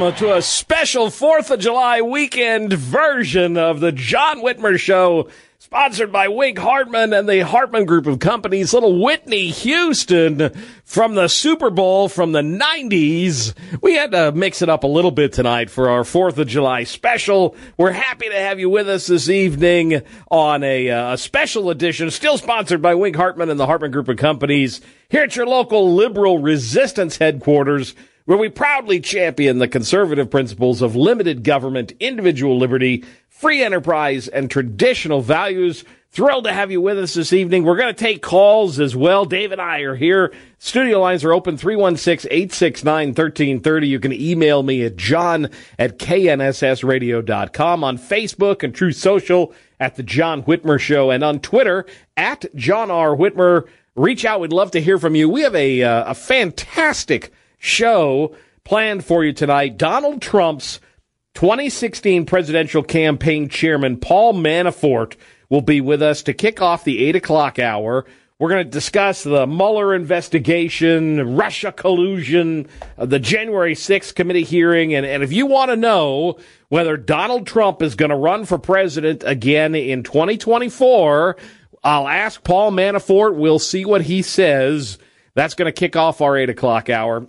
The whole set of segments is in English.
Welcome to a special 4th of July weekend version of the John Whitmer Show, sponsored by Wink Hartman and the Hartman Group of Companies. Little Whitney Houston from the Super Bowl from the 90s. We had to mix it up a little bit tonight for our 4th of July special. We're happy to have you with us this evening on a, uh, special edition, still sponsored by Wink Hartman and the Hartman Group of Companies, here at your local liberal resistance headquarters where we proudly champion the conservative principles of limited government, individual liberty, free enterprise, and traditional values. Thrilled to have you with us this evening. We're going to take calls as well. Dave and I are here. Studio lines are open 316-869-1330. You can email me at john at knssradio.com on Facebook and Truth Social at the John Whitmer Show and on Twitter at John R. Whitmer. Reach out. We'd love to hear from you. We have a, uh, a fantastic show planned for you tonight. Donald Trump's 2016 presidential campaign chairman, Paul Manafort, will be with us to kick off the 8 o'clock hour. We're going to discuss the Mueller investigation, Russia collusion, uh, the January 6th committee hearing. And, and if you want to know whether Donald Trump is going to run for president again in 2024, I'll ask Paul Manafort. We'll see what he says. That's going to kick off our 8 o'clock hour.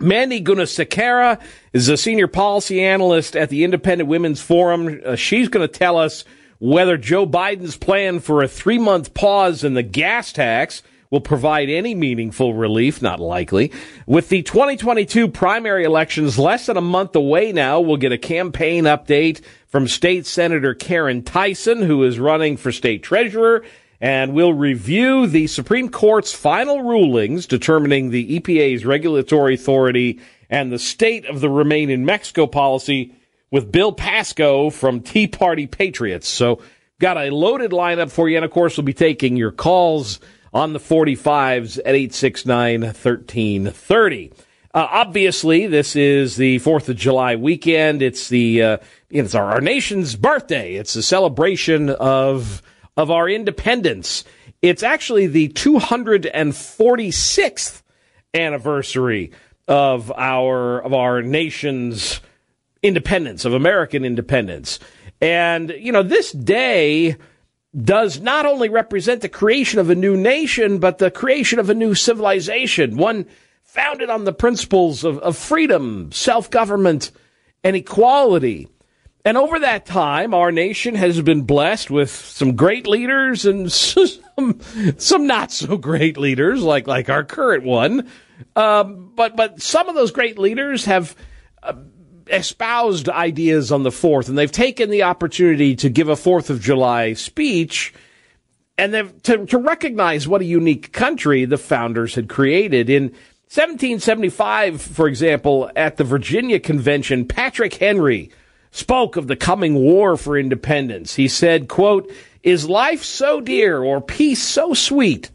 Mandy Gunasekara is a senior policy analyst at the Independent Women's Forum. Uh, she's going to tell us whether Joe Biden's plan for a three month pause in the gas tax will provide any meaningful relief. Not likely. With the 2022 primary elections less than a month away now, we'll get a campaign update from State Senator Caryn Tyson, who is running for state treasurer and we'll review the Supreme Court's final rulings determining the EPA's regulatory authority and the state of the Remain in Mexico policy with Bill Pascoe from Tea Party Patriots. So, got a loaded lineup for you, and of course, we'll be taking your calls on the 45s at 869 1330. Uh, obviously, this is the Fourth of July weekend. It's the uh, it's our, our nation's birthday. It's a celebration of of our independence. It's actually the 246th anniversary of our of our nation's independence, of American independence. And you know, this day does not only represent the creation of a new nation, but the creation of a new civilization, one founded on the principles of, of freedom, self government, and equality. And over that time, our nation has been blessed with some great leaders and some, some not so great leaders, like, like our current one. Um, but, but some of those great leaders have uh, espoused ideas on the 4th, and they've taken the opportunity to give a 4th of July speech and to, to recognize what a unique country the founders had created. In 1775, for example, at the Virginia Convention, Patrick Henry spoke of the coming war for independence. He said, quote, is life so dear or peace so sweet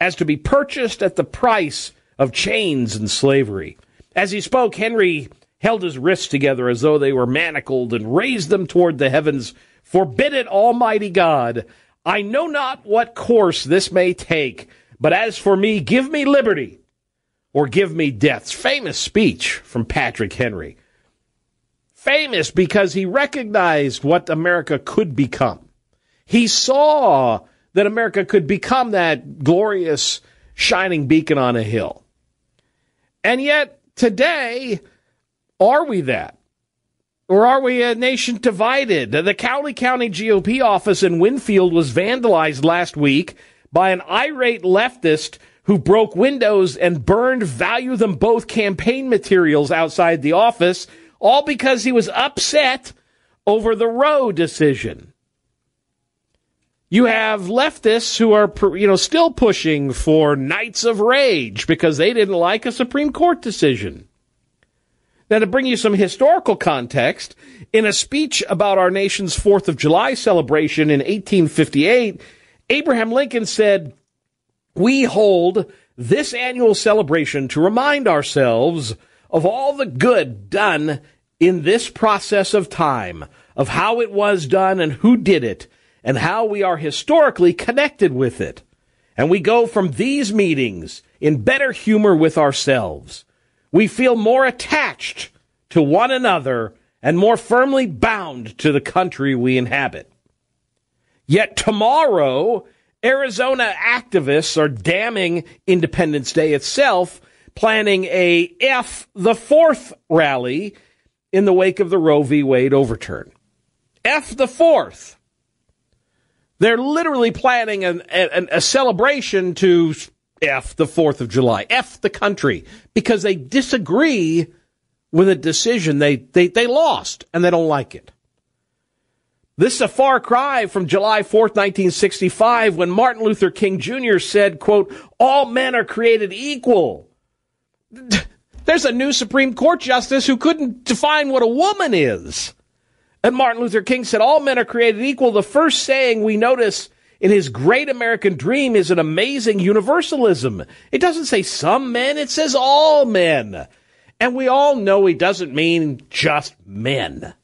as to be purchased at the price of chains and slavery? As he spoke, Henry held his wrists together as though they were manacled and raised them toward the heavens. Forbid it, Almighty God. I know not what course this may take, but as for me, give me liberty or give me death's famous speech from Patrick Henry. Famous because he recognized what America could become. He saw that America could become that glorious shining beacon on a hill. And yet, today, are we that? Or are we a nation divided? The Cowley County GOP office in Winfield was vandalized last week by an irate leftist who broke windows and burned value them both campaign materials outside the office, all because he was upset over the Roe decision. You have leftists who are, you know, still pushing for nights of rage because they didn't like a Supreme Court decision. Now, to bring you some historical context, in a speech about our nation's 4th of July celebration in 1858, Abraham Lincoln said, we hold this annual celebration to remind ourselves of all the good done in this process of time, of how it was done and who did it, and how we are historically connected with it. And we go from these meetings in better humor with ourselves. We feel more attached to one another and more firmly bound to the country we inhabit. Yet tomorrow Arizona activists are damning Independence Day itself, planning a F the fourth rally in the wake of the Roe v. Wade overturn. F the fourth. They're literally planning an, an, a celebration to F the 4th of July, F the country, because they disagree with a decision they, they, they lost and they don't like it. This is a far cry from July 4th, 1965, when Martin Luther King Jr. said, quote, all men are created equal. There's a new Supreme Court justice who couldn't define what a woman is. And Martin Luther King said, all men are created equal. The first saying we notice in his great American dream is an amazing universalism. It doesn't say some men, it says all men. And we all know he doesn't mean just men.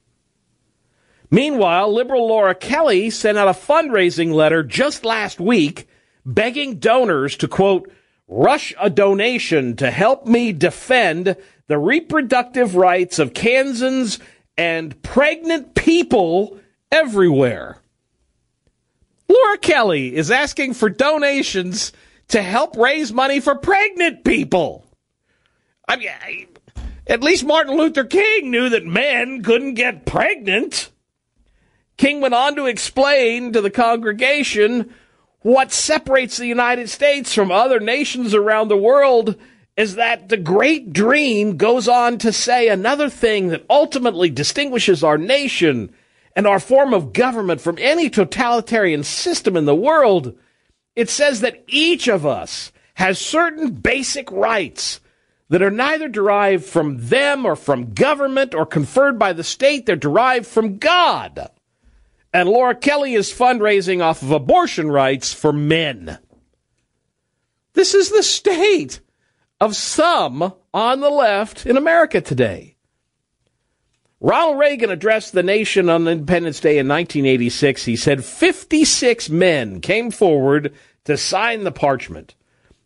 Meanwhile, liberal Laura Kelly sent out a fundraising letter just last week begging donors to quote, rush a donation to help me defend the reproductive rights of Kansans and pregnant people everywhere. Laura Kelly is asking for donations to help raise money for pregnant people. I mean, at least Martin Luther King knew that men couldn't get pregnant. King went on to explain to the congregation what separates the United States from other nations around the world is that the great dream goes on to say another thing that ultimately distinguishes our nation and our form of government from any totalitarian system in the world it says that each of us has certain basic rights that are neither derived from them or from government or conferred by the state. They're derived from God. And Laura Kelly is fundraising off of abortion rights for men. This is the state of some on the left in America today. Ronald Reagan addressed the nation on Independence Day in 1986. He said 56 men came forward to sign the parchment.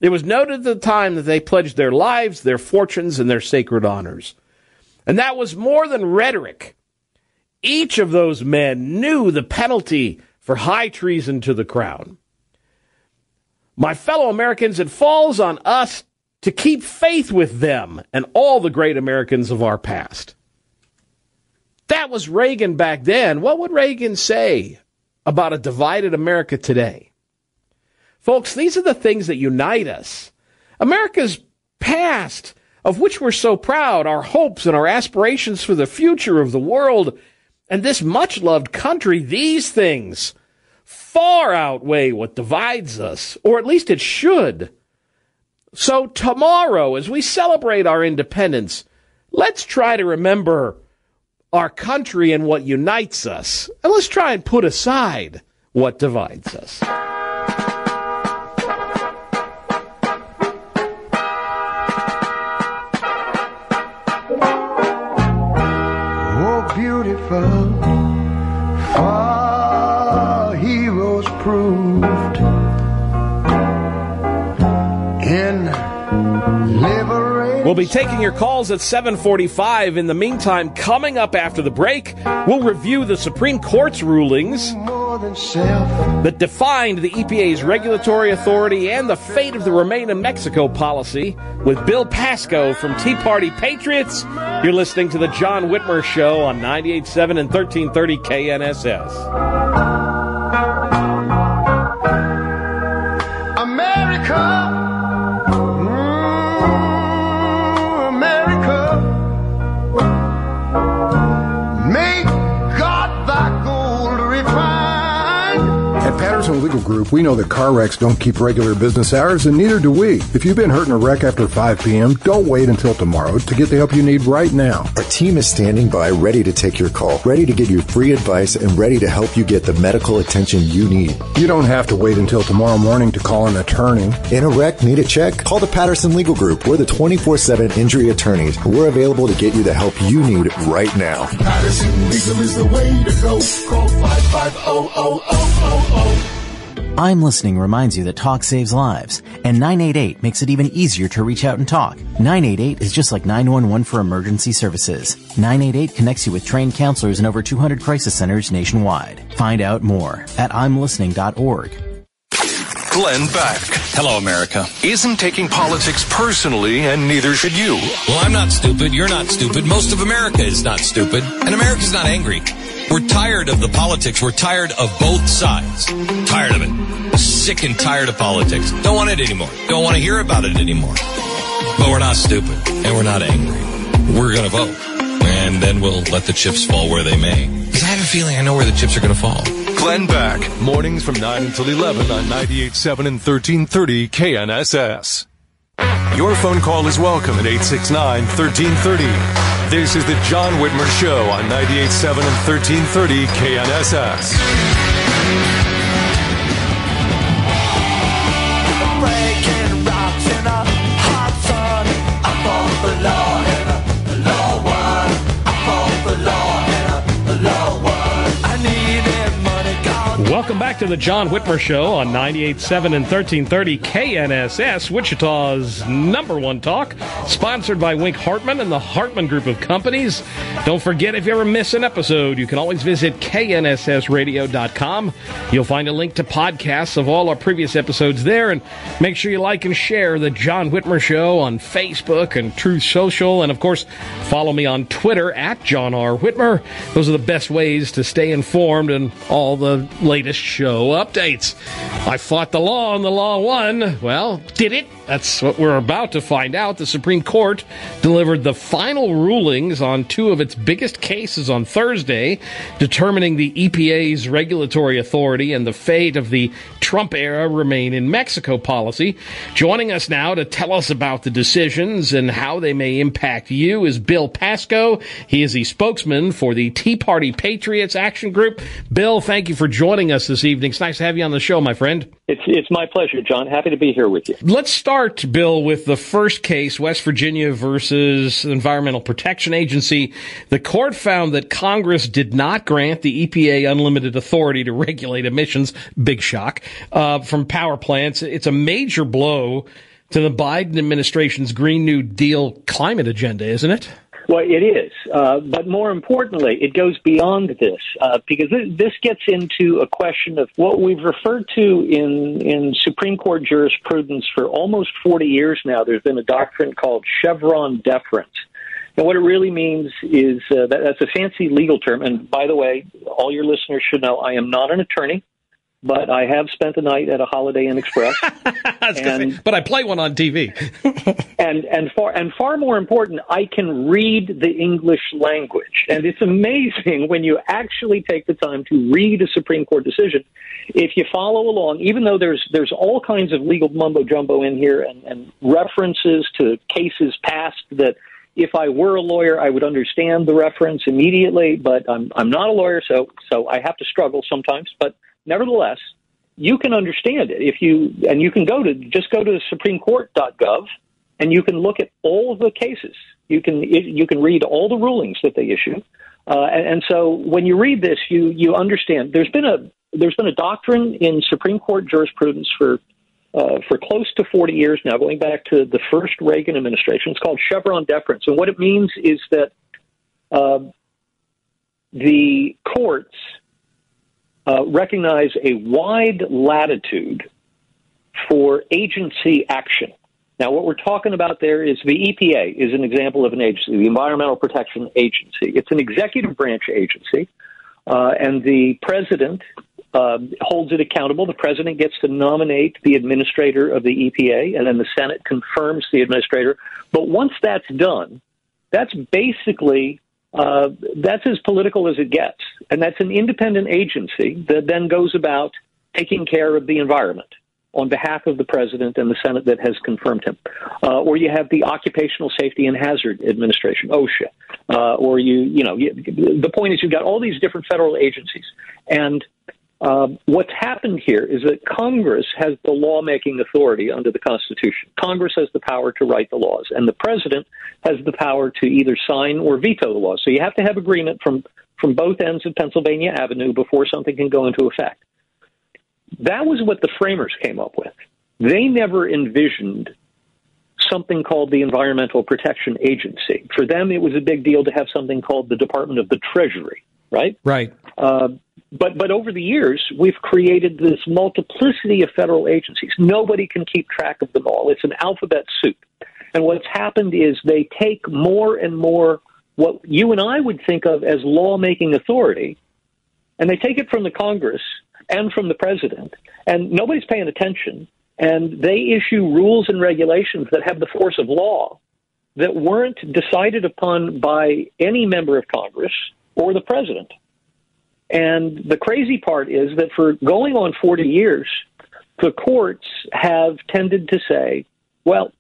It was noted at the time that they pledged their lives, their fortunes, and their sacred honors. And that was more than rhetoric. Each of those men knew the penalty for high treason to the crown. My fellow Americans, it falls on us to keep faith with them and all the great Americans of our past. That was Reagan back then. What would Reagan say about a divided America today? Folks, these are the things that unite us. America's past, of which we're so proud, our hopes and our aspirations for the future of the world and this much loved country, these things far outweigh what divides us, or at least it should. So tomorrow, as we celebrate our independence, let's try to remember our country and what unites us, and let's try and put aside what divides us. For heroes proved in liberation. We'll be taking your calls at 745. In the meantime, coming up after the break, we'll review the Supreme Court's rulings that defined the EPA's regulatory authority and the fate of the Remain in Mexico policy with Bill Pascoe from Tea Party Patriots. You're listening to the John Whitmer Show on 98.7 and 1330 KNSS. Patterson Legal Group, we know that car wrecks don't keep regular business hours, and neither do we. If you've been hurt in a wreck after 5 p.m., don't wait until tomorrow to get the help you need right now. Our team is standing by, ready to take your call, ready to give you free advice, and ready to help you get the medical attention you need. You don't have to wait until tomorrow morning to call an attorney. In a wreck, need a check? Call the Patterson Legal Group. We're the 24 7 injury attorneys. We're available to get you the help you need right now. Patterson Legal is the way to go. Call 550 I'm Listening reminds you that talk saves lives, and 988 makes it even easier to reach out and talk. 988 is just like 911 for emergency services. 988 connects you with trained counselors in over 200 crisis centers nationwide. Find out more at imlistening.org. Glenn Beck. Hello, America. Isn't taking politics personally, and neither should you. Well, I'm not stupid. You're not stupid. Most of America is not stupid. And America's not angry. We're tired of the politics. We're tired of both sides. Tired of it. Sick and tired of politics. Don't want it anymore. Don't want to hear about it anymore. But we're not stupid and we're not angry. We're going to vote. And then we'll let the chips fall where they may. Because I have a feeling I know where the chips are going to fall. Glenn Beck, mornings from 9 until 11 on 98.7 and 1330 KNSS. Your phone call is welcome at 869 1330. This is the John Whitmer Show on 98.7 and 1330 KNSS. Welcome back to the John Whitmer Show on 98.7 and 1330 KNSS, Wichita's number one talk, sponsored by Wink Hartman and the Hartman Group of Companies. Don't forget, if you ever miss an episode, you can always visit knssradio.com. You'll find a link to podcasts of all our previous episodes there, and make sure you like and share the John Whitmer Show on Facebook and Truth Social, and of course, follow me on Twitter at John R. Whitmer. Those are the best ways to stay informed and all the latest show updates. I fought the law and the law won. Well, did it? That's what we're about to find out. The Supreme Court delivered the final rulings on two of its biggest cases on Thursday, determining the EPA's regulatory authority and the fate of the Trump era remain in Mexico policy. Joining us now to tell us about the decisions and how they may impact you is Bill Pascoe. He is the spokesman for the Tea Party Patriots Action Group. Bill, thank you for joining us this evening. It's nice to have you on the show, my friend. It's it's my pleasure, John. Happy to be here with you. Let's start, Bill, with the first case, West Virginia versus Environmental Protection Agency. The court found that Congress did not grant the EPA unlimited authority to regulate emissions. Big shock uh, from power plants. It's a major blow to the Biden administration's Green New Deal climate agenda, isn't it? Well, it is, uh, but more importantly, it goes beyond this uh, because this gets into a question of what we've referred to in in Supreme Court jurisprudence for almost 40 years now. There's been a doctrine called Chevron deference. And what it really means is uh, that, that's a fancy legal term. And by the way, all your listeners should know I am not an attorney but I have spent a night at a Holiday Inn Express. and, but I play one on TV. and and far and far more important, I can read the English language, and it's amazing when you actually take the time to read a Supreme Court decision. If you follow along, even though there's there's all kinds of legal mumbo jumbo in here and, and references to cases past that if I were a lawyer, I would understand the reference immediately, but I'm I'm not a lawyer, so so I have to struggle sometimes. But nevertheless, you can understand it if you and you can go to just go to supremecourt.gov and you can look at all of the cases. You can you can read all the rulings that they issue, uh, and, and so when you read this, you you understand. There's been a there's been a doctrine in Supreme Court jurisprudence for uh, for close to 40 years now, going back to the first Reagan administration. It's called Chevron deference, and what it means is that uh, the courts uh, recognize a wide latitude for agency action. Now, what we're talking about there is the EPA is an example of an agency, the Environmental Protection Agency. It's an executive branch agency, uh, and the president uh, holds it accountable. The president gets to nominate the administrator of the EPA, and then the Senate confirms the administrator. But once that's done, that's basically uh, that's as political as it gets. And that's an independent agency that then goes about taking care of the environment on behalf of the president and the Senate that has confirmed him. Uh, or you have the Occupational Safety and Hazard Administration, OSHA. Uh, or you, you know, you, the point is you've got all these different federal agencies. And uh, what's happened here is that Congress has the lawmaking authority under the Constitution. Congress has the power to write the laws, and the president has the power to either sign or veto the laws. So you have to have agreement from from both ends of Pennsylvania Avenue before something can go into effect. That was what the framers came up with. They never envisioned something called the Environmental Protection Agency. For them, it was a big deal to have something called the Department of the Treasury, right? Right. Uh, but but over the years, we've created this multiplicity of federal agencies. Nobody can keep track of them all. It's an alphabet soup. And what's happened is they take more and more what you and I would think of as lawmaking authority, and they take it from the Congress and from the president, and nobody's paying attention. And they issue rules and regulations that have the force of law that weren't decided upon by any member of Congress or the president. And the crazy part is that for going on 40 years, the courts have tended to say, well,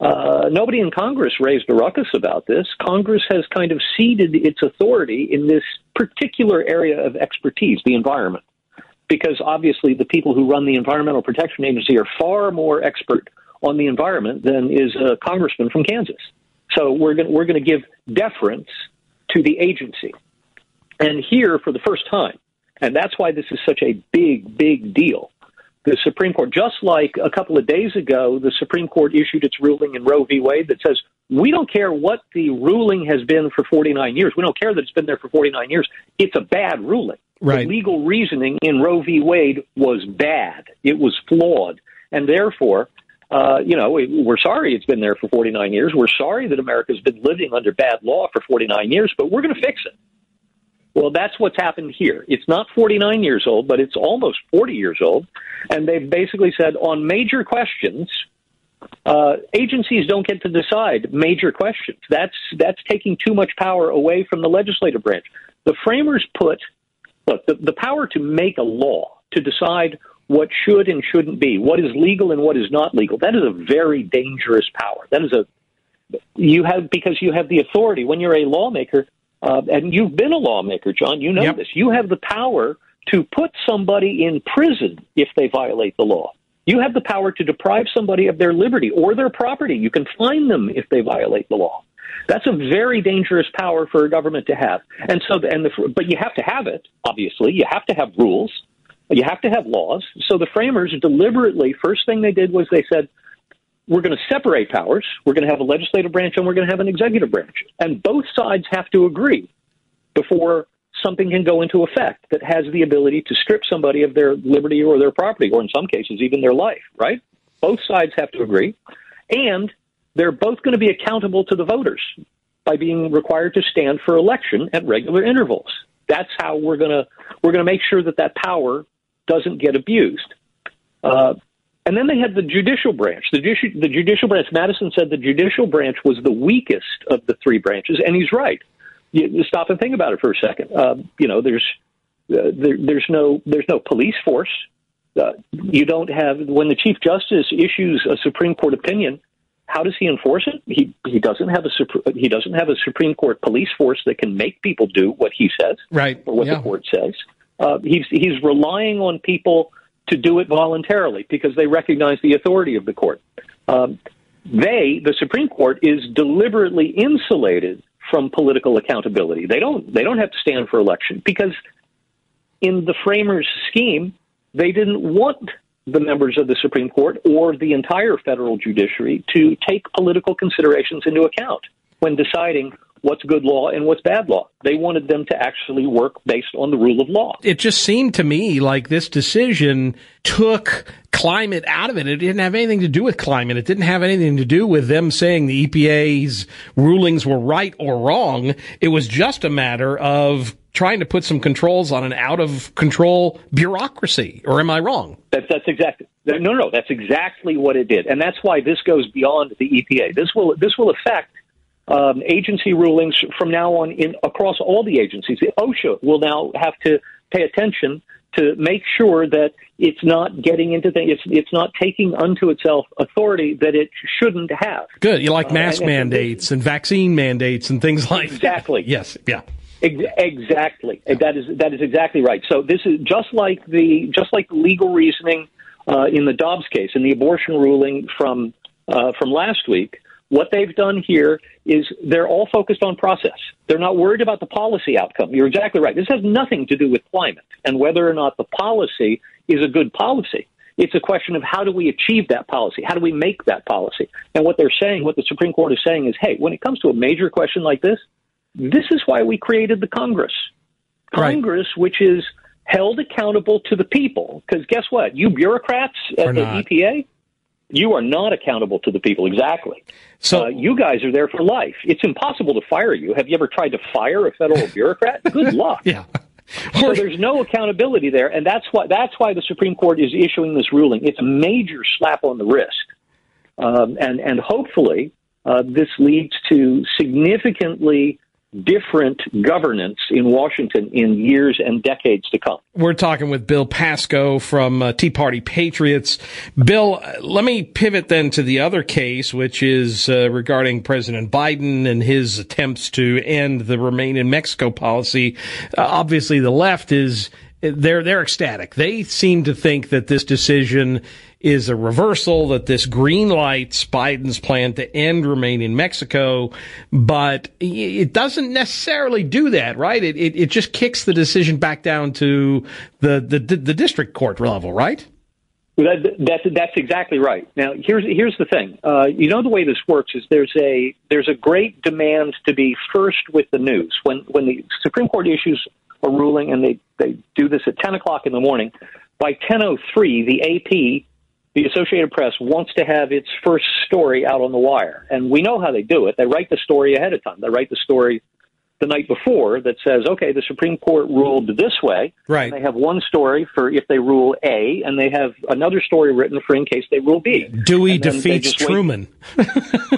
uh, nobody in Congress raised a ruckus about this. Congress has kind of ceded its authority in this particular area of expertise, the environment, because obviously the people who run the Environmental Protection Agency are far more expert on the environment than is a congressman from Kansas. So we're going we're going to give deference to the agency. And here, for the first time, and that's why this is such a big, big deal, the Supreme Court, just like a couple of days ago, the Supreme Court issued its ruling in Roe v. Wade that says we don't care what the ruling has been for 49 years. We don't care that it's been there for 49 years. It's a bad ruling. Right. The legal reasoning in Roe v. Wade was bad. It was flawed. And therefore, uh, you know, we're sorry it's been there for 49 years. We're sorry that America's been living under bad law for 49 years, but we're going to fix it. Well, that's what's happened here. It's not 49 years old, but it's almost 40 years old. And they've basically said on major questions, uh, agencies don't get to decide major questions. That's that's taking too much power away from the legislative branch. The framers put look the, the power to make a law to decide what should and shouldn't be, what is legal and what is not legal. That is a very dangerous power. That is a you have because you have the authority when you're a lawmaker, uh, and you've been a lawmaker, John. You know Yep. this. You have the power to put somebody in prison if they violate the law. You have the power to deprive somebody of their liberty or their property. You can fine them if they violate the law. That's a very dangerous power for a government to have. And so, and the, but you have to have it. Obviously, you have to have rules. You have to have laws. So the framers deliberately, first thing they did was they said, we're going to separate powers. We're going to have a legislative branch and we're going to have an executive branch. And both sides have to agree before something can go into effect that has the ability to strip somebody of their liberty or their property, or in some cases, even their life, right? Both sides have to agree. And they're both going to be accountable to the voters by being required to stand for election at regular intervals. That's how we're going to we're going to make sure that that power doesn't get abused. Uh, and then they had the judicial branch. The, judici- the judicial branch. Madison said the judicial branch was the weakest of the three branches, and he's right. You, you stop and think about it for a second. Um, you know, there's uh, there, there's no there's no police force. Uh, you don't have when the chief justice issues a Supreme Court opinion. How does he enforce it? He he doesn't have a he doesn't have a Supreme Court police force that can make people do what he says Right. or what Yeah. the court says. Uh, he's he's relying on people to do it voluntarily because they recognize the authority of the court. Um, they, the Supreme Court, is deliberately insulated from political accountability. They don't they don't have to stand for election because in the framers' scheme, they didn't want the members of the Supreme Court or the entire federal judiciary to take political considerations into account when deciding what's good law and what's bad law. They wanted them to actually work based on the rule of law. It just seemed to me like this decision took climate out of it. It didn't have anything to do with climate. It didn't have anything to do with them saying the EPA's rulings were right or wrong. It was just a matter of trying to put some controls on an out of control bureaucracy. Or am I wrong? That's that's exactly no no that's exactly what it did, and that's why this goes beyond the EPA. This will this will affect um, agency rulings from now on in across all the agencies. OSHA will now have to pay attention to make sure that it's not getting into things. It's it's not taking unto itself authority that it shouldn't have. Good. You like Uh, mask and- and- mandates and vaccine mandates and things like Exactly. that. Yes. Yeah. Ex- Exactly. That is that is exactly right. So this is just like the just like the legal reasoning uh, in the Dobbs case in the abortion ruling from uh, from last week. What they've done here is they're all focused on process. They're not worried about the policy outcome. You're exactly right. This has nothing to do with climate and whether or not the policy is a good policy. It's a question of how do we achieve that policy? How do we make that policy? And what they're saying, what the Supreme Court is saying is, hey, when it comes to a major question like this, this is why we created the Congress. Congress, which is held accountable to the people. Because guess what? You bureaucrats at the not. EPA, you are not accountable to the people. Exactly. So uh, you guys are there for life. It's impossible to fire you. Have you ever tried to fire a federal bureaucrat? Good luck. Yeah. So there's no accountability there, and that's why that's why the Supreme Court is issuing this ruling. It's a major slap on the wrist, um, and and hopefully uh, this leads to significantly different governance in Washington in years and decades to come. We're talking with Bill Pascoe from uh, Tea Party Patriots. Bill, uh, let me pivot then to the other case, which is uh, regarding President Biden and his attempts to end the Remain in Mexico policy. Uh, obviously, the left is they're they're ecstatic. They seem to think that this decision is a reversal, that this green lights Biden's plan to end Remain in Mexico, but it doesn't necessarily do that, right? It, it, it just kicks the decision back down to the, the, the district court level, right? That, that's that's exactly right. Now, here's here's the thing. Uh, you know the way this works is there's a there's a great demand to be first with the news. When when the Supreme Court issues a ruling and they they do this at 10 o'clock in the morning, by 10:03 the AP, the Associated Press wants to have its first story out on the wire, and we know how they do it. They write the story ahead of time. They write the story the night before that says, okay, the Supreme Court ruled this way. Right. They have one story for if they rule A, and they have another story written for in case they rule B. Dewey And then they defeats Truman.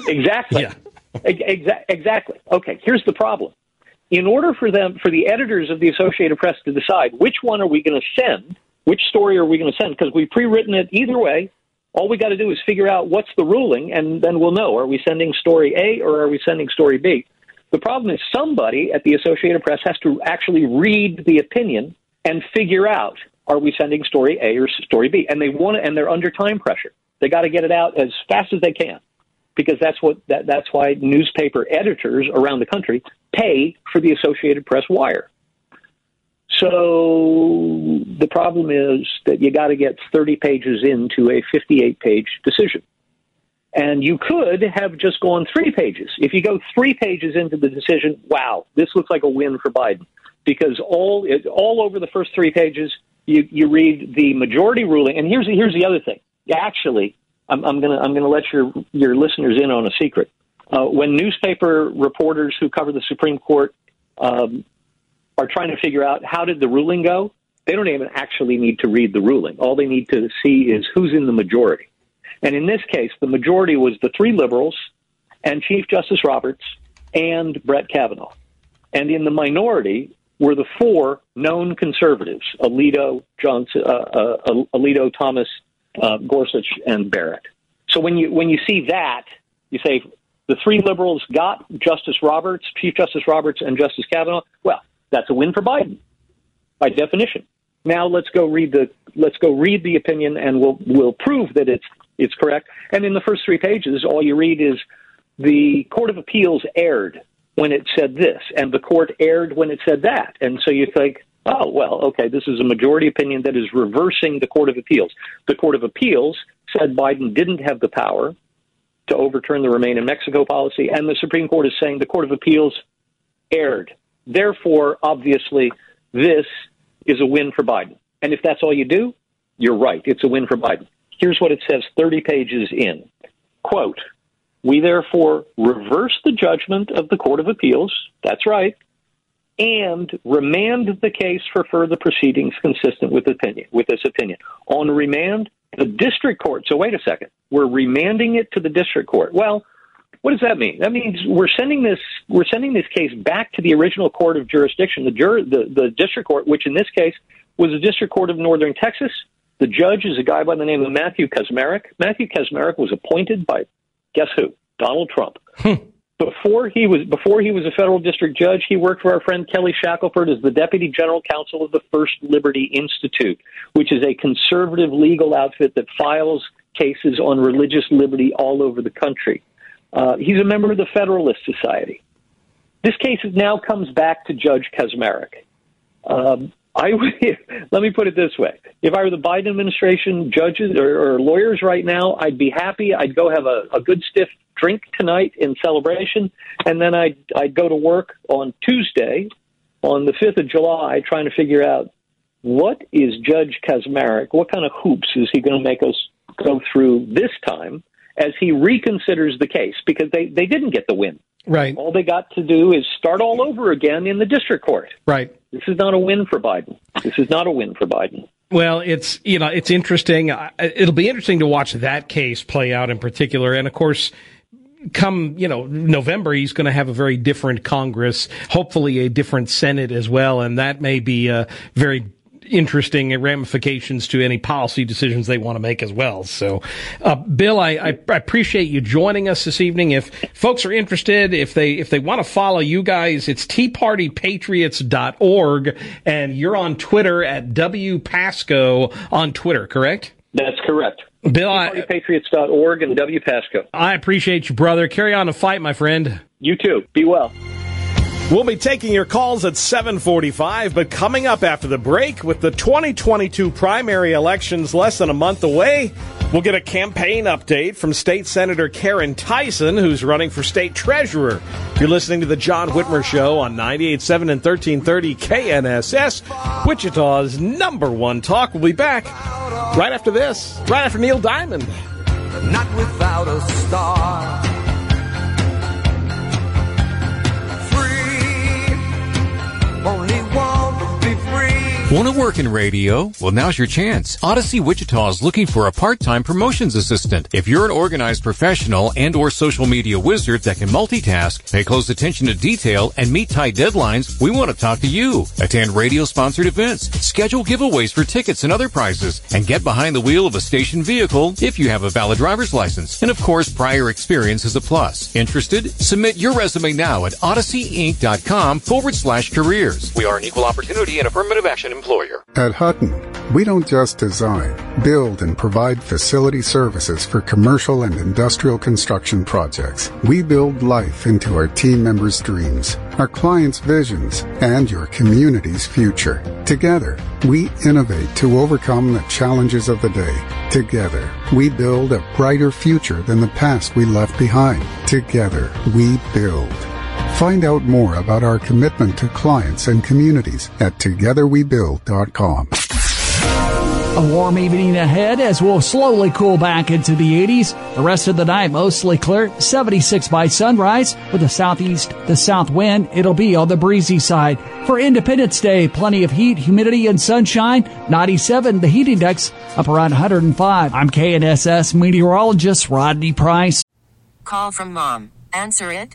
exactly. Exa- exactly. Okay, here's the problem. In order for them, for the editors of the Associated Press to decide which one are we going to send, which story are we going to send, because we've pre-written it either way. All we got to do is figure out what's the ruling, and then we'll know: are we sending story A or are we sending story B? The problem is somebody at the Associated Press has to actually read the opinion and figure out: are we sending story A or story B? And they want to, and they're under time pressure. They got to get it out as fast as they can because that's what that, that's why newspaper editors around the country pay for the Associated Press wire. So the problem is that you got to get 30 pages into a 58 page decision. And you could have just gone three pages. If you go three pages into the decision, wow, this looks like a win for Biden. Because all all over the first three pages, you, you read the majority ruling. And here's the, here's the other thing. Actually, I'm, I'm gonna I'm gonna let your your listeners in on a secret. Uh, when newspaper reporters who cover the Supreme Court um, are trying to figure out how did the ruling go, they don't even actually need to read the ruling. All they need to see is who's in the majority. And in this case, the majority was the three liberals and Chief Justice Roberts and Brett Kavanaugh. And in the minority were the four known conservatives: Alito, Johnson, uh, uh, Alito, Thomas, uh, Gorsuch, and Barrett. So when you when you see that, you say the three liberals got Justice Roberts, Chief Justice Roberts, and Justice Kavanaugh. Well, that's a win for Biden by definition. Now let's go read the let's go read the opinion, and we'll we'll prove that it's it's correct. And in the first three pages, all you read is the Court of Appeals erred when it said this, and the court erred when it said that. And so you think, oh, well, okay, this is a majority opinion that is reversing the Court of Appeals. The Court of Appeals said Biden didn't have the power to overturn the Remain in Mexico policy, and the Supreme Court is saying the Court of Appeals erred. Therefore, obviously, this is a win for Biden. And if that's all you do, you're right. It's a win for Biden. Here's what it says 30 pages in. Quote, we therefore reverse the judgment of the Court of Appeals. That's right. And remand the case for further proceedings consistent with opinion with this opinion. On remand, the district court. So wait a second. We're remanding it to the district court. Well, what does that mean? That means we're sending this we're sending this case back to the original court of jurisdiction, the jur- the, the district court, which in this case was the district court of Northern Texas. The judge is a guy by the name of Matthew Kacsmaryk. Matthew Kacsmaryk was appointed by guess who? Donald Trump. Hmm. Before he was before he was a federal district judge, he worked for our friend Kelly Shackelford as the deputy general counsel of the First Liberty Institute, which is a conservative legal outfit that files cases on religious liberty all over the country. Uh, he's a member of the Federalist Society. This case now comes back to Judge Kacsmaryk. Um, I let me put it this way: if I were the Biden administration judges or, or lawyers right now, I'd be happy. I'd go have a, a good stiff drink tonight in celebration, and then I'd I'd go to work on Tuesday, on the fifth of July, trying to figure out what is Judge Kacsmaryk, what kind of hoops is he going to make us go through this time as he reconsiders the case because they they didn't get the win. Right. All they got to do is start all over again in the district court. Right. This is not a win for Biden. This is not a win for Biden. Well, it's you know it's interesting. It'll be interesting to watch that case play out in particular, and of course, come you know November, he's going to have a very different Congress, hopefully a different Senate as well, and that may be a very interesting ramifications to any policy decisions they want to make as well. So, uh, Bill, I, I, appreciate you joining us this evening. If folks are interested, if they if they want to follow you guys, it's teapartypatriots.org, and you're on Twitter at W Pascoe on Twitter, correct? That's correct. Bill, I, Patriots.org and W Pascoe. I appreciate you, brother. Carry on the fight, my friend. You too. Be well. We'll be taking your calls at 745, but coming up after the break with the 2022 primary elections less than a month away, we'll get a campaign update from State Senator Caryn Tyson, who's running for state treasurer. You're listening to the John Whitmer Show on 98.7 and 1330 KNSS, Wichita's number one talk. We'll be back right after this, right after Neil Diamond. Not without a star. Want to work in radio? Well, now's your chance. Audacy Wichita is looking for a part-time promotions assistant. If you're an organized professional and or social media wizard that can multitask, pay close attention to detail, and meet tight deadlines, we want to talk to you. Attend radio-sponsored events, schedule giveaways for tickets and other prizes, and get behind the wheel of a station vehicle if you have a valid driver's license. And of course, prior experience is a plus. Interested? Submit your resume now at audacyinc.com forward slash careers. We are an equal opportunity and affirmative action employer. At Hutton, we don't just design, build, and provide facility services for commercial and industrial construction projects. We build life into our team members' dreams, our clients' visions, and your community's future. Together, we innovate to overcome the challenges of the day. Together, we build a brighter future than the past we left behind. Together, we build. Find out more about our commitment to clients and communities at togetherwebuild.com. A warm evening ahead as we'll slowly cool back into the 80s. The rest of the night mostly clear, 76 by sunrise with a southeast to south wind. It'll be on the breezy side. For Independence Day, plenty of heat, humidity, and sunshine. 97, the heat index up around 105. I'm KNSS meteorologist Rodney Price. Call from mom. Answer it.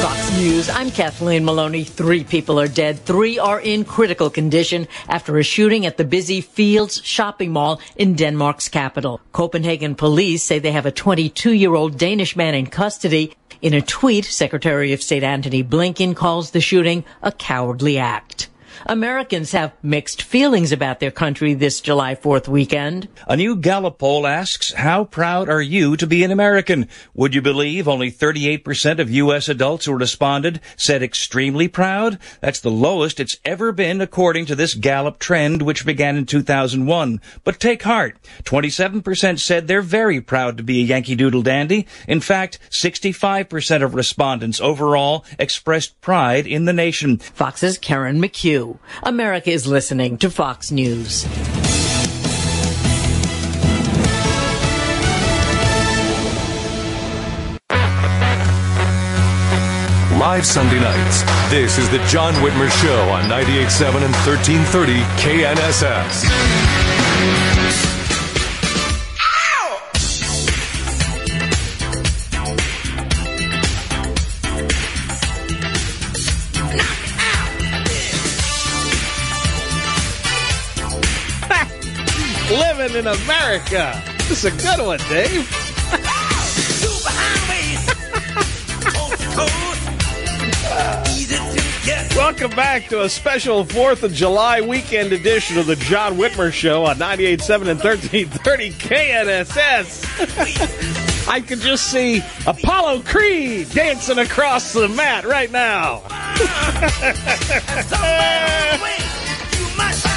Fox News, I'm Kathleen Maloney. Three people are dead. Three are in critical condition after a shooting at the busy Fields shopping mall in Denmark's capital. Copenhagen police say they have a 22 year old Danish man in custody. In a tweet, Secretary of State Antony Blinken calls the shooting a cowardly act. Americans have mixed feelings about their country this July 4th weekend. A new Gallup poll asks, how proud are you to be an American? Would you believe only 38% of U.S. adults who responded said extremely proud? That's the lowest it's ever been according to this Gallup trend, which began in 2001. But take heart. 27% said they're very proud to be a Yankee Doodle dandy. In fact, 65% of respondents overall expressed pride in the nation. Fox's Karen McHugh. America is listening to Fox News. Live Sunday nights. This is the John Whitmer Show on 98.7 and 1330 KNSS. Living in America. This is a good one, Dave. Welcome back to a special 4th of July weekend edition of the John Whitmer Show on 98.7 and 1330 KNSS. I can just see Apollo Creed dancing across the mat right now.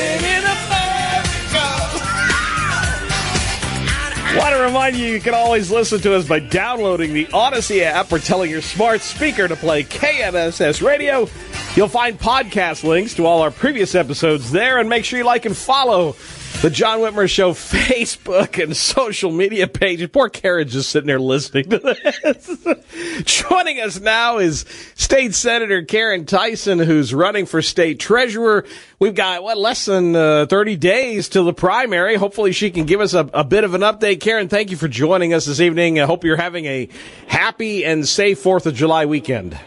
Want to remind you, you can always listen to us by downloading the Audacy app or telling your smart speaker to play KNSS Radio. You'll find podcast links to all our previous episodes there, and make sure you like and follow the John Whitmer Show Facebook and social media pages. Poor Caryn just sitting there listening to this. Joining us now is State Senator Caryn Tyson, who's running for state treasurer. We've got, what, less than uh, 30 days till the primary. Hopefully she can give us a, a, bit of an update. Caryn, thank you for joining us this evening. I hope you're having a happy and safe 4th of July weekend.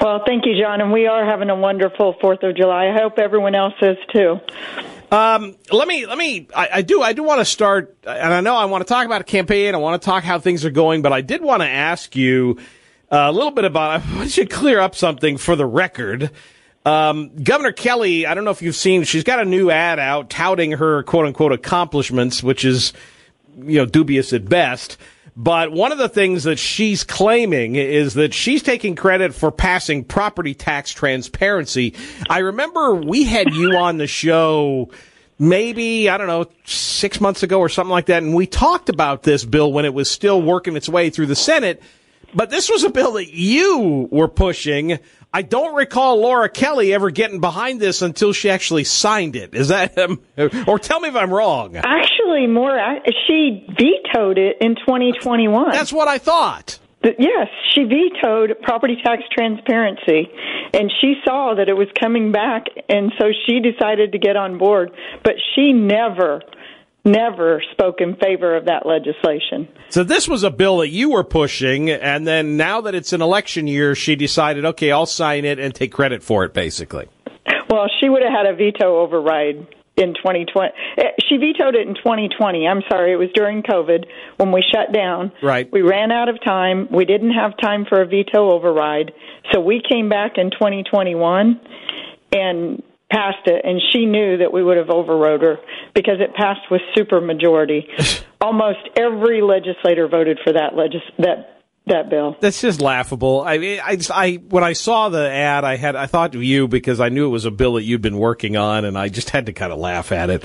Well, thank you, John, and we are having a wonderful Fourth of July. I hope everyone else is too. Um, let me, let me, I, I do, I do want to start, and I know I want to talk about a campaign, I want to talk how things are going, but I did want to ask you uh, a little bit about, I want you to clear up something for the record. Um, Governor Kelly, I don't know if you've seen, she's got a new ad out touting her quote unquote accomplishments, which is, you know, dubious at best. But one of the things that she's claiming is that she's taking credit for passing property tax transparency. I remember we had you on the show maybe, I don't know, six months ago or something like that. And we talked about this bill when it was still working its way through the Senate. But this was a bill that you were pushing. I don't recall Laura Kelly ever getting behind this until she actually signed it. Is that, um, or tell me if I'm wrong. Actually, more she vetoed it in 2021. That's what I thought. Yes, she vetoed property tax transparency, and she saw that it was coming back, and so she decided to get on board. But she never never spoke in favor of that legislation. So this was a bill that you were pushing, and then now that it's an election year, she decided, okay, I'll sign it and take credit for it, basically. Well, she would have had a veto override in 2020. Eh, she vetoed it in 2020. I'm sorry, it was during COVID when we shut down. Right. We ran out of time. We didn't have time for a veto override. So we came back in 2021 and passed it, and she knew that we would have overrode her because it passed with super majority. Almost every legislator voted for that legis- that that bill. That's just laughable. I I, I when I saw the ad, I had I thought of you because I knew it was a bill that you'd been working on, and I just had to kind of laugh at it.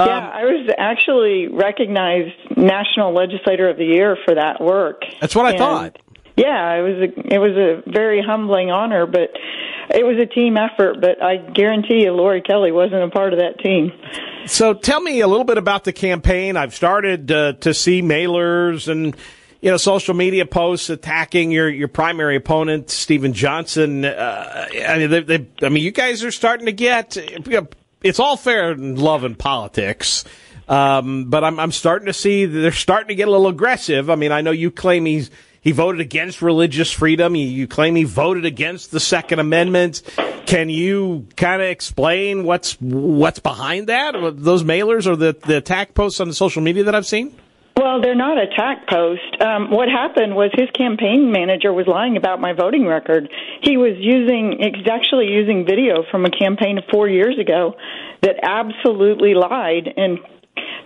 Um, yeah, I was actually recognized National Legislator of the Year for that work. That's what I And, thought. Yeah, it was a it was a very humbling honor, but it was a team effort. But I guarantee you, Laura Kelly wasn't a part of that team. So tell me a little bit about the campaign. I've started uh, to see mailers and you know social media posts attacking your your primary opponent, Steven Johnson. Uh, I mean, they, they, I mean, you guys are starting to get. It's all fair in love and politics. Um, but I'm, I'm starting to see they're starting to get a little aggressive. I mean, I know you claim he's he voted against religious freedom. You, you claim he voted against the Second Amendment. Can you kind of explain what's what's behind that? Those mailers or the the attack posts on the social media that I've seen? Well, they're not attack post. Um, what happened was his campaign manager was lying about my voting record. He was using, he's actually using video from a campaign of four years ago that absolutely lied and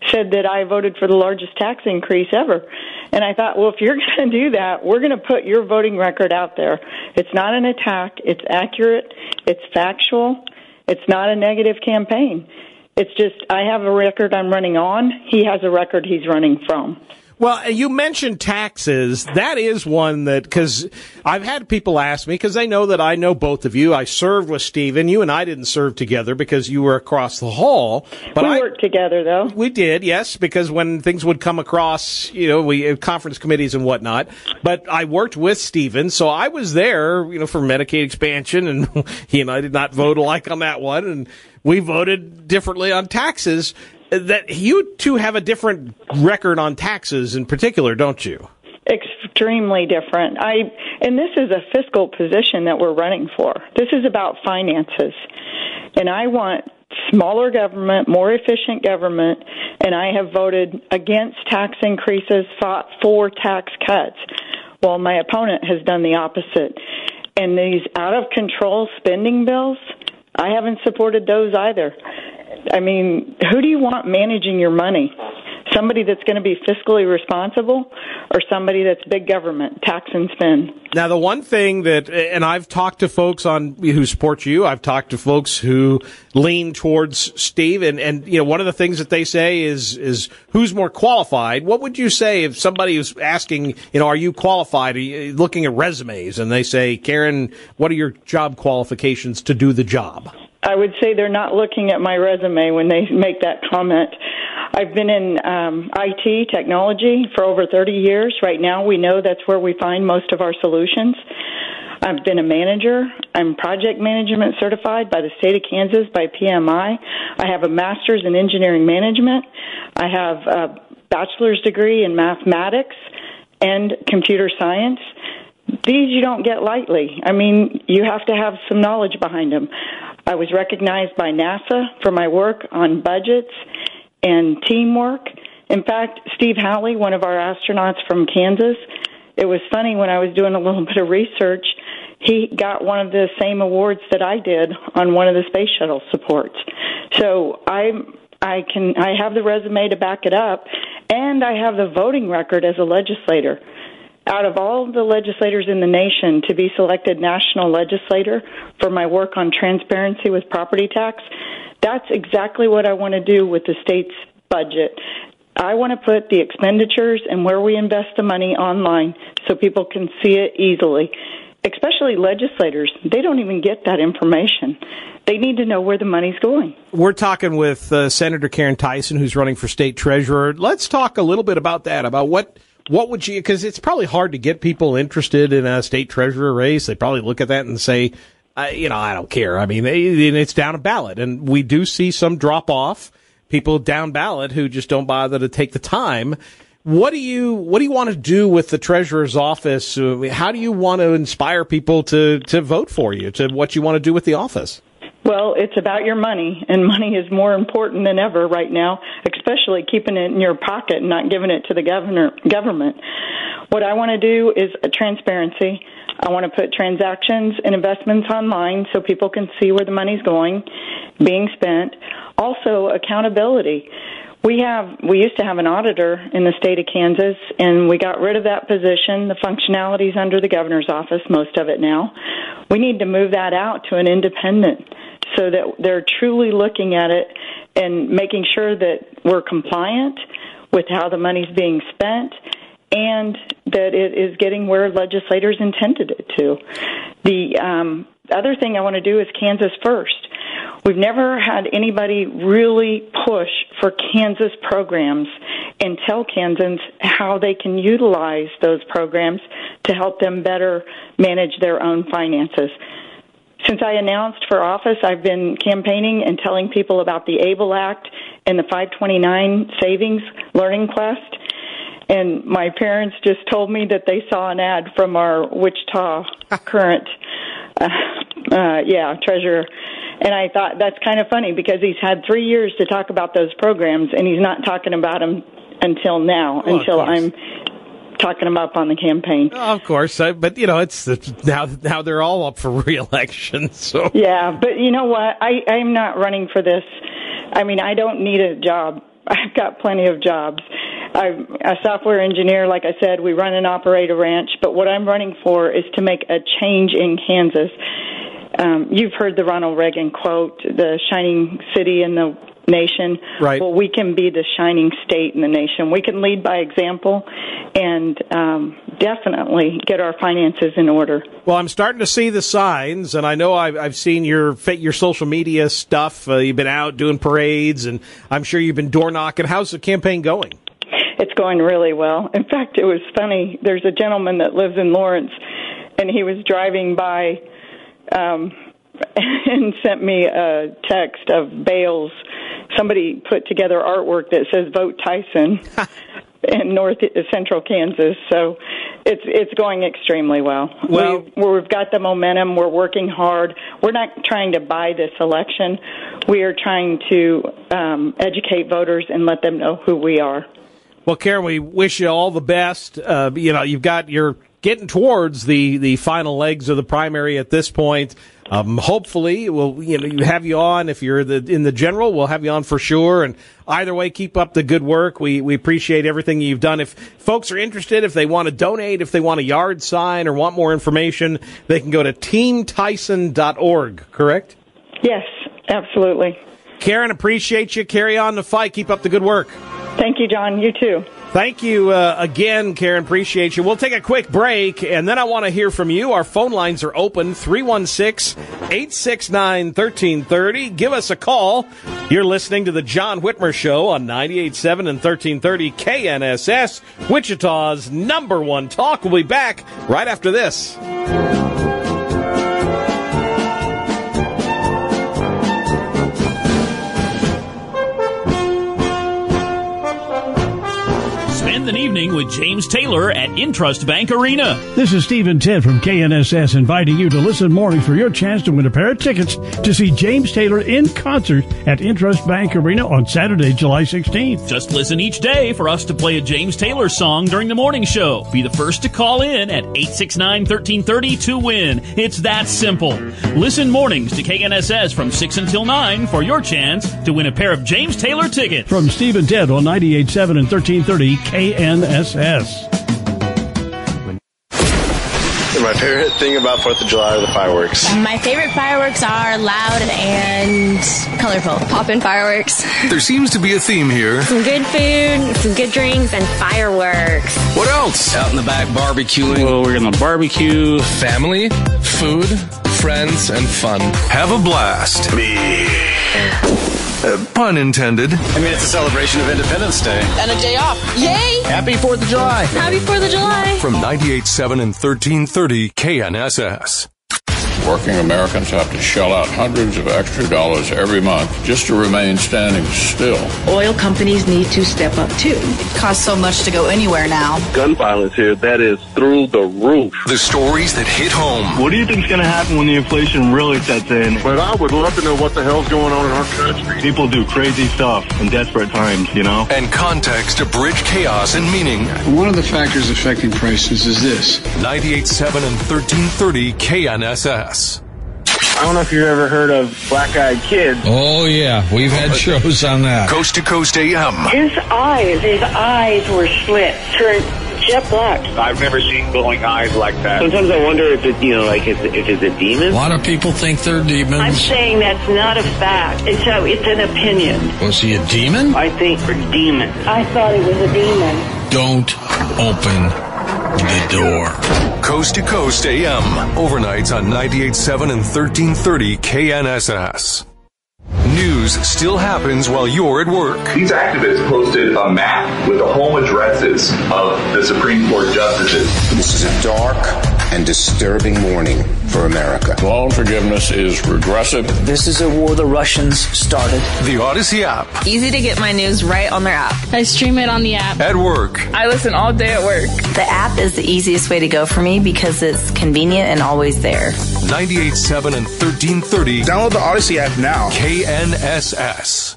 said that I voted for the largest tax increase ever. And I thought, well, if you're going to do that, we're going to put your voting record out there. It's not an attack. It's accurate. It's factual. It's not a negative campaign. It's just I have a record I'm running on. He has a record he's running from. Well, you mentioned taxes. That is one that, because I've had people ask me, because they know that I know both of you. I served with Steven. You and I didn't serve together because you were across the hall. But we I, worked together, though. We did, yes, because when things would come across, you know, we uh, conference committees and whatnot. But I worked with Steven, so I was there, you know, for Medicaid expansion, and he and I did not vote alike on that one, and we voted differently on taxes. That you two have a different record on taxes in particular, don't you? Extremely different. I and this is a fiscal position that we're running for. This is about finances, and I want smaller government, more efficient government, and I have voted against tax increases, fought for tax cuts, while my opponent has done the opposite. And these out of control spending bills, I haven't supported those either. I mean, who do you want managing your money? Somebody that's going to be fiscally responsible or somebody that's big government, tax and spend? Now, the one thing that, and I've talked to folks on who support you, I've talked to folks who lean towards Steve, and, and you know, one of the things that they say is is who's more qualified. What would you say if somebody was asking, you know, are you qualified? Are you looking at resumes, and they say, Caryn, what are your job qualifications to do the job? I would say they're not looking at my resume when they make that comment. I've been in um, IT technology for over 30 years. Right now, we know that's where we find most of our solutions. I've been a manager. I'm project management certified by the state of Kansas by PMI. I have a master's in engineering management. I have a bachelor's degree in mathematics and computer science. these you don't get lightly. I mean, you have to have some knowledge behind them. I was recognized by NASA for my work on budgets and teamwork. In fact, Steve Hawley, one of our astronauts from Kansas, it was funny when I was doing a little bit of research, he got one of the same awards that I did on one of the space shuttle supports. So I'm I can I have the resume to back it up and I have the voting record as a legislator. Out of all the legislators in the nation to be selected national legislator for my work on transparency with property tax, that's exactly what I want to do with the state's budget. I want to put the expenditures and where we invest the money online so people can see it easily. Especially legislators, they don't even get that information. They need to know where the money's going. We're talking with uh, Senator Caryn Tyson, who's running for state treasurer. Let's talk a little bit about that. About what what would you? Because it's probably hard to get people interested in a state treasurer race. They probably look at that and say, you know, I don't care. I mean, it's down a ballot, and we do see some drop off. People down ballot who just don't bother to take the time. What do you What do you want to do with the treasurer's office? How do you want to inspire people to to vote for you? To what you want to do with the office? Well, it's about your money, and money is more important than ever right now, especially keeping it in your pocket and not giving it to the governor government. What I want to do is transparency. I want to put transactions and investments online so people can see where the money's going, being spent. Also, accountability. We have we used to have an auditor in the state of Kansas and we got rid of that position. The functionalities under the governor's office, most of it now. We need to move that out to an independent so that they're truly looking at it and making sure that we're compliant with how the money's being spent and that it is getting where legislators intended it to. The um, other thing I want to do is Kansas First. We've never had anybody really push for Kansas programs and tell Kansans how they can utilize those programs to help them better manage their own finances. Since I announced for office, I've been campaigning and telling people about the ABLE Act and the 529 Savings Learning Quest. And my parents just told me that they saw an ad from our Wichita current, uh, uh, yeah, treasurer. And I thought that's kind of funny because he's had three years to talk about those programs, and he's not talking about them until now, Well, until. I'm talking them up on the campaign. Of course, uh, but you know, it's, it's now now they're all up for reelection. So Yeah, but you know what? I I'm not running for this. I mean, I don't need a job. I've got plenty of jobs. I'm a software engineer, like I said. We run and operate a ranch, but what I'm running for is to make a change in Kansas. Um, you've heard the Ronald Reagan quote, "The shining city in the nation." Right. Well, we can be the shining state in the nation. We can lead by example, and um, definitely get our finances in order. Well, I'm starting to see the signs, and I know I've, I've seen your your social media stuff. Uh, you've been out doing parades, and I'm sure you've been door knocking. How's the campaign going? It's going really well. In fact, it was funny. There's a gentleman that lives in Lawrence, and he was driving by um, and sent me a text of bales. Somebody put together artwork that says "Vote Tyson" in North Central Kansas. So it's it's going extremely well. Well- we've, we've got the momentum. We're working hard. We're not trying to buy this election. We are trying to um, educate voters and let them know who we are. Well, Caryn, we wish you all the best. Uh, you know, you've got you're getting towards the the final legs of the primary at this point. Um, hopefully, we'll you know you have you on if you're the in the general. We'll have you on for sure. And either way, keep up the good work. We we appreciate everything you've done. If folks are interested, if they want to donate, if they want a yard sign or want more information, they can go to teamtyson.org. Correct? Yes, absolutely. Caryn, appreciate you. Carry on the fight. Keep up the good work. Thank you, John. You too. Thank you uh, again, Caryn. Appreciate you. We'll take a quick break, and then I want to hear from you. Our phone lines are open 316 869 1330. Give us a call. You're listening to The John Whitmer Show on 98.7 and 1330 KNSS, Wichita's number one talk. We'll be back right after this. Spend an evening with James Taylor at Intrust Bank Arena. This is Stephen Ted from KNSS inviting you to listen mornings for your chance to win a pair of tickets to see James Taylor in concert at Intrust Bank Arena on Saturday, July 16th. Just listen each day for us to play a James Taylor song during the morning show. Be the first to call in at 869 1330 to win. It's that simple. Listen mornings to KNSS from 6 until 9 for your chance to win a pair of James Taylor tickets. From Stephen Ted on 98.7 and 1330 KNSS. My favorite thing about Fourth of July are the fireworks. My favorite fireworks are loud and colorful. Poppin' fireworks. There seems to be a theme here. Some good food, some good drinks, and fireworks. What else? Out in the back barbecuing. Well, we're gonna barbecue. Family, food, friends, and fun. Have a blast. Me. Uh, pun intended. I mean, it's a celebration of Independence Day. And a day off. Yay! Happy 4th of July. Happy 4th of July. From 98.7 and 1330 KNSS. Working Americans have to shell out hundreds of extra dollars every month just to remain standing still. Oil companies need to step up too. It costs so much to go anywhere now. Gun violence here, that is through the roof. The stories that hit home. What do you think is going to happen when the inflation really sets in? But I would love to know what the hell's going on in our country. People do crazy stuff in desperate times, you know? And context to bridge chaos and meaning. One of the factors affecting prices is this 98.7 and 1330 KNSS. I don't know if you've ever heard of Black Eyed Kids. Oh, yeah. We've had shows on that. Coast to Coast AM. His eyes, his eyes were slit, turned jet black. I've never seen glowing eyes like that. Sometimes I wonder if it, you know, like if, if it's a demon. A lot of people think they're demons. I'm saying that's not a fact. It's a, it's an opinion. Was he a demon? I think for demon. I thought he was a demon. Don't open the door. Coast to Coast AM. Overnights on 98.7 and 1330 KNSS. News still happens while you're at work. These activists posted a map with the home addresses of the Supreme Court justices. This is a dark and disturbing morning for America. Loan forgiveness is regressive. This is a war the Russians started. The Audacy app. Easy to get my news right on their app. I stream it on the app. At work. I listen all day at work. The app is the easiest way to go for me because it's convenient and always there. 98.7 and 1330. Download the Audacy app now. KNSS.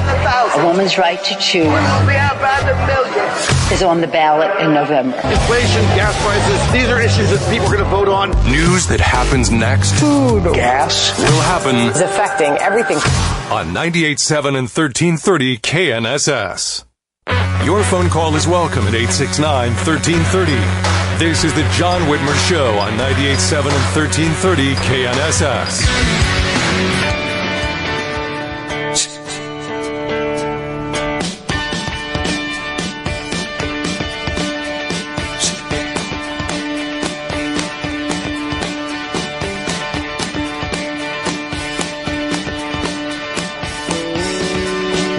A woman's right to choose. We will be out by the millions. Is on the ballot in November. Inflation, gas prices, these are issues that people are going to vote on. News that happens next. Food, gas will happen. It's affecting everything. On 98.7 and 1330 KNSS. Your phone call is welcome at 869 1330. This is the John Whitmer Show on 98.7 and 1330 KNSS.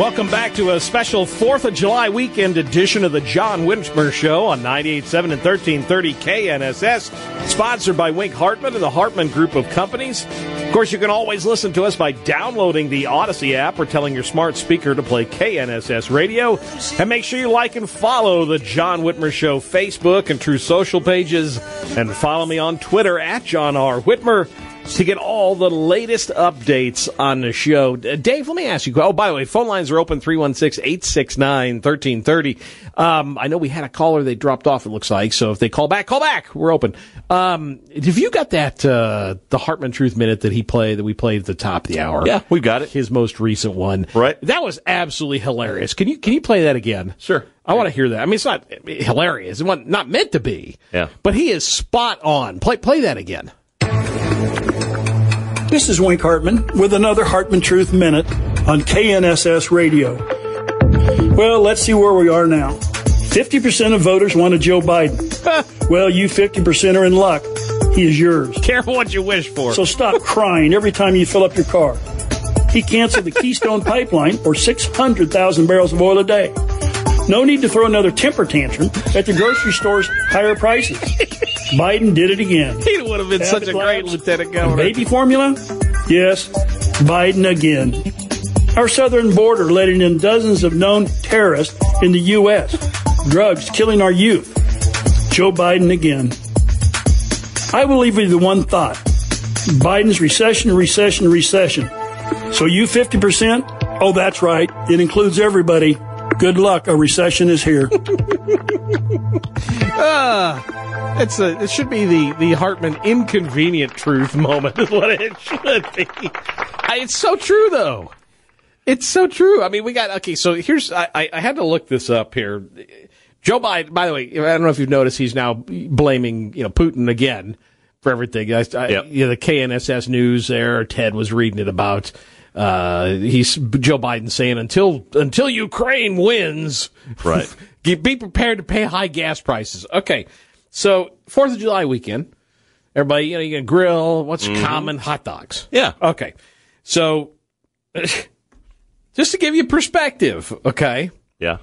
Welcome back to a special 4th of July weekend edition of the John Whitmer Show on 98.7 and 1330 KNSS, sponsored by Wink Hartman and the Hartman Group of Companies. Of course, you can always listen to us by downloading the Audacy app or telling your smart speaker to play KNSS Radio. And make sure you like and follow the John Whitmer Show Facebook and Truth Social pages. And follow me on Twitter at John R. Whitmer to get all the latest updates on the show. Dave, let me ask you. Oh, by the way, phone lines are open 316-869-1330. Um, I know we had a caller they dropped off, it looks like. So if they call back, call back. We're open. Um, have you got that, uh, the Hartman Truth Minute that he played, that we played at the top of the hour? Yeah, we've got it. His most recent one. Right. That was absolutely hilarious. Can you, can you play that again? Sure. I want to hear that. I mean, it's not hilarious. It's not not meant to be. Yeah. But he is spot on. Play, play that again. This is Wink Hartman with another Hartman Truth Minute on KNSS Radio. Well, let's see where we are now. 50% of voters wanted Joe Biden. well, you 50% are in luck. He is yours. Careful what you wish for. So stop crying every time you fill up your car. He canceled the Keystone Pipeline for 600,000 barrels of oil a day. No need to throw another temper tantrum at the grocery store's higher prices. Biden did it again. He would have been such a great lieutenant governor. Baby formula? Yes, Biden again. Our southern border letting in dozens of known terrorists in the U.S. Drugs killing our youth. Joe Biden again. I will leave you the one thought. Biden's recession, recession, recession. So you 50%? Oh, that's right. It includes everybody. Good luck. A recession is here. uh, it's a, it should be the, the Hartman inconvenient truth moment is what it should be. I, it's so true, though. It's so true. I mean, we got, okay, so here's, I, I had to look this up here. Joe Biden, by the way, I don't know if you've noticed, he's now blaming, you know, Putin again for everything. I, I, yep. you know, the KNSS news there, Ted was reading it about, uh, he's Joe Biden saying until until Ukraine wins, right? be prepared to pay high gas prices. Okay, so Fourth of July weekend, everybody, you know, you can grill. What's mm-hmm. common? Hot dogs. Yeah. Okay, so just to give you perspective, okay. Yeah.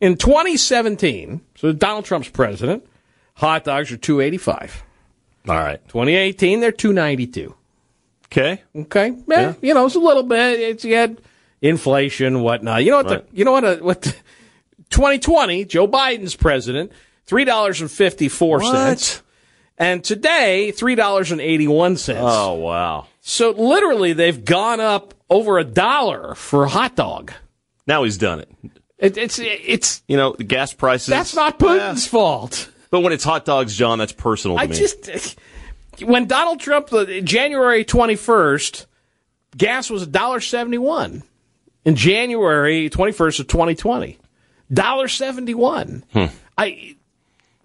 In 2017, so Donald Trump's president, hot dogs are 285. All right. 2018, they're 292. Okay. Okay. Yeah, yeah. You know, it's a little bit. It's you had inflation, whatnot. You know what? Right. The, you know what? Uh, what? The, 2020, Joe Biden's president, three dollars and fifty four cents, and today three dollars and eighty one cents. Oh wow! So literally, they've gone up over a dollar for a hot dog. Now he's done it. it it's it's you know the gas prices. That's not Putin's yeah. fault. But when it's hot dogs, John, that's personal to I me. just when Donald Trump, January 21st, gas was $1.71. In January 21st of 2020, $1.71. Hmm. I,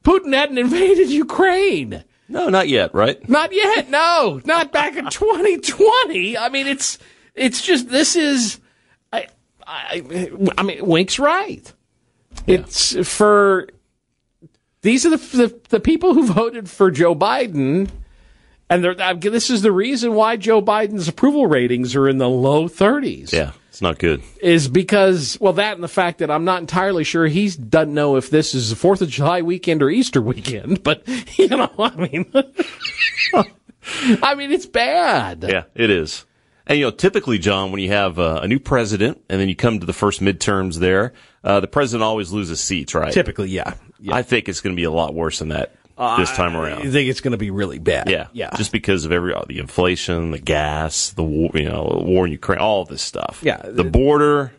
Putin hadn't invaded Ukraine. No, not yet, right? Not yet. No, not back in 2020. I mean, it's it's just this is. I I, I mean, Wink's right. Yeah. It's for these are the, the the people who voted for Joe Biden and this is the reason why Joe Biden's approval ratings are in the low 30s. Yeah, it's not good. Is because, well, that and the fact that I'm not entirely sure he doesn't know if this is the 4th of July weekend or Easter weekend. But, you know, I mean, I mean, it's bad. Yeah, it is. And, you know, typically, John, when you have uh, a new president and then you come to the first midterms there, uh, the president always loses seats, right? Typically, yeah. yeah. I think it's going to be a lot worse than that this time around. I think it's going to be really bad. Yeah, yeah. Just because of every uh, the inflation, the gas, the war, you know, war in Ukraine, all this stuff. Yeah, the border.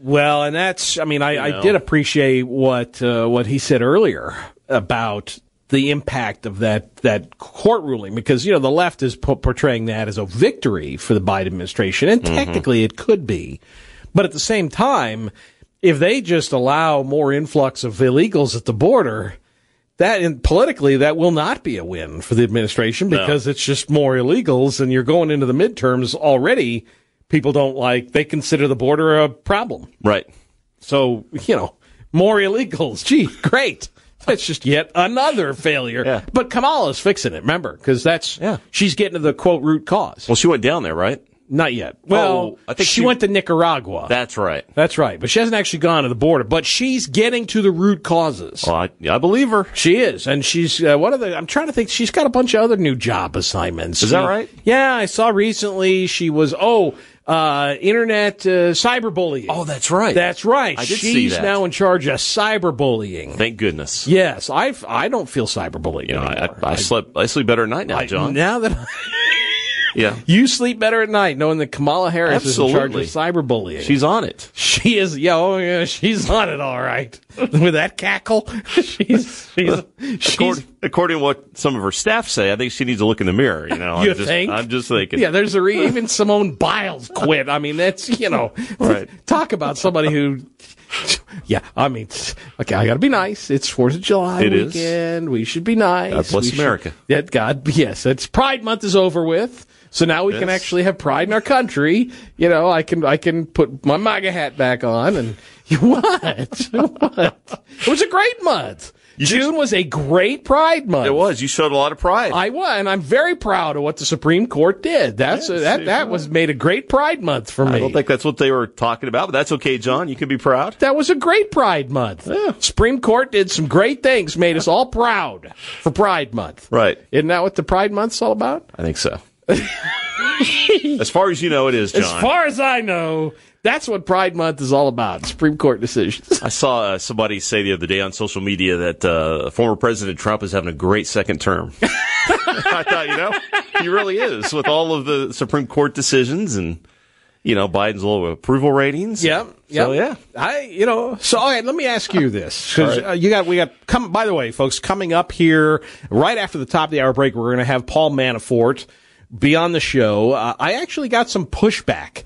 Well, and that's. I mean, I, I did appreciate what uh, what he said earlier about the impact of that that court ruling because you know the left is po- portraying that as a victory for the Biden administration, and mm-hmm. technically it could be, but at the same time, if they just allow more influx of illegals at the border that in, politically that will not be a win for the administration because no. it's just more illegals and you're going into the midterms already. People don't like they consider the border a problem. Right. So you know more illegals. Gee great. That's just yet another failure. Yeah. but kamala's fixing it remember because that's yeah. she's getting to the quote root cause. Well she went down there right not yet. Well, oh, I think she, she, went to Nicaragua. That's right. That's right. But she hasn't actually gone to the border. But she's getting to the root causes. Well, I, I believe her. She is, and she's uh, what are the? I'm trying to think. She's got a bunch of other new job assignments. Is that right? Yeah, I saw recently she was. Oh, uh, internet uh, cyberbullying. Oh, that's right. That's right. I did She's see that. now in charge of cyberbullying. Thank goodness. Yes, I I don't feel cyberbullied. You know, anymore. I, I, I, sleep I sleep better at night now, John. now that. Yeah. You sleep better at night knowing that Kamala Harris Absolutely. is in charge of cyberbullying. She's on it. She is. Yeah, oh yeah, she's on it. All right. With that cackle, she's she's, she's according, to what some of her staff say, I think she needs to look in the mirror. You know, you I'm just, think? I'm just thinking. Yeah, there's a re- even Simone Biles quit. I mean, that's you know, right. Talk about somebody who. Yeah, I mean, okay, I got to be nice. It's Fourth of July it weekend. Is. We should be nice. God bless we America. Should, yeah, God, yes. It's Pride Month is over with. So now we yes. can actually have pride in our country. You know, I can I can put my MAGA hat back on and what? what? It was a great month. You June was a great Pride month. It was. You showed a lot of pride. I was, and I'm very proud of what the Supreme Court did. That's yes, that that was made a great Pride month for me. I don't think that's what they were talking about, but that's okay, John. You can be proud. That was a great Pride month. Yeah. Supreme Court did some great things, made us all proud for Pride month. Right. Isn't that what the Pride month's all about? I think so. as far as you know, it is, John. As far as I know, That's what Pride Month is all about. Supreme Court decisions. I saw uh, somebody say the other day on social media that uh, former President Trump is having a great second term. I thought, you know, he really is with all of the Supreme Court decisions and you know Biden's low approval ratings. Yeah, so yeah. I you know so all right. Let me ask you this because right. uh, you got we got come. By the way, folks, coming up here right after the top of the hour break, we're going to have Paul Manafort be on the show. Uh, I actually got some pushback.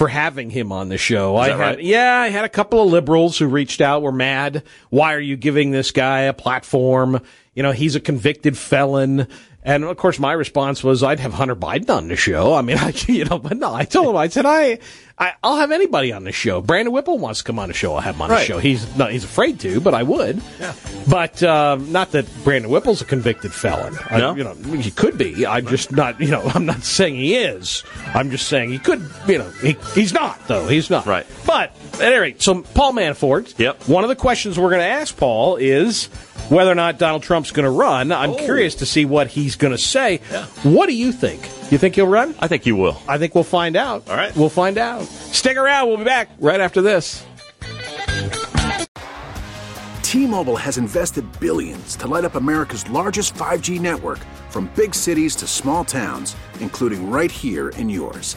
For having him on the show, I had right? yeah, I had a couple of liberals who reached out, were mad. Why are you giving this guy a platform? You know, he's a convicted felon. And of course, my response was, I'd have Hunter Biden on the show. I mean, I, you know, but no, I told him, I said, I, I, I'll have anybody on the show. Brandon Whipple wants to come on the show. I'll have him on the show. He's not, he's afraid to, but I would. Yeah. But, um, not that Brandon Whipple's a convicted felon. I- No? you know, he could be. I'm just not, you know, I'm not saying he is. I'm just saying he could, you know, he, he's not, though. He's not. Right. But, at any rate, so Paul Manafort. Yep. One of the questions we're going to ask Paul is whether or not Donald Trump's going to run. Oh. I'm curious to see what he's going to say. What do you think? You think he'll run? I think he will. I think we'll find out. All right. We'll find out. Stick around. We'll be back right after this. T-Mobile has invested billions to light up America's largest 5G network from big cities to small towns, including right here in yours.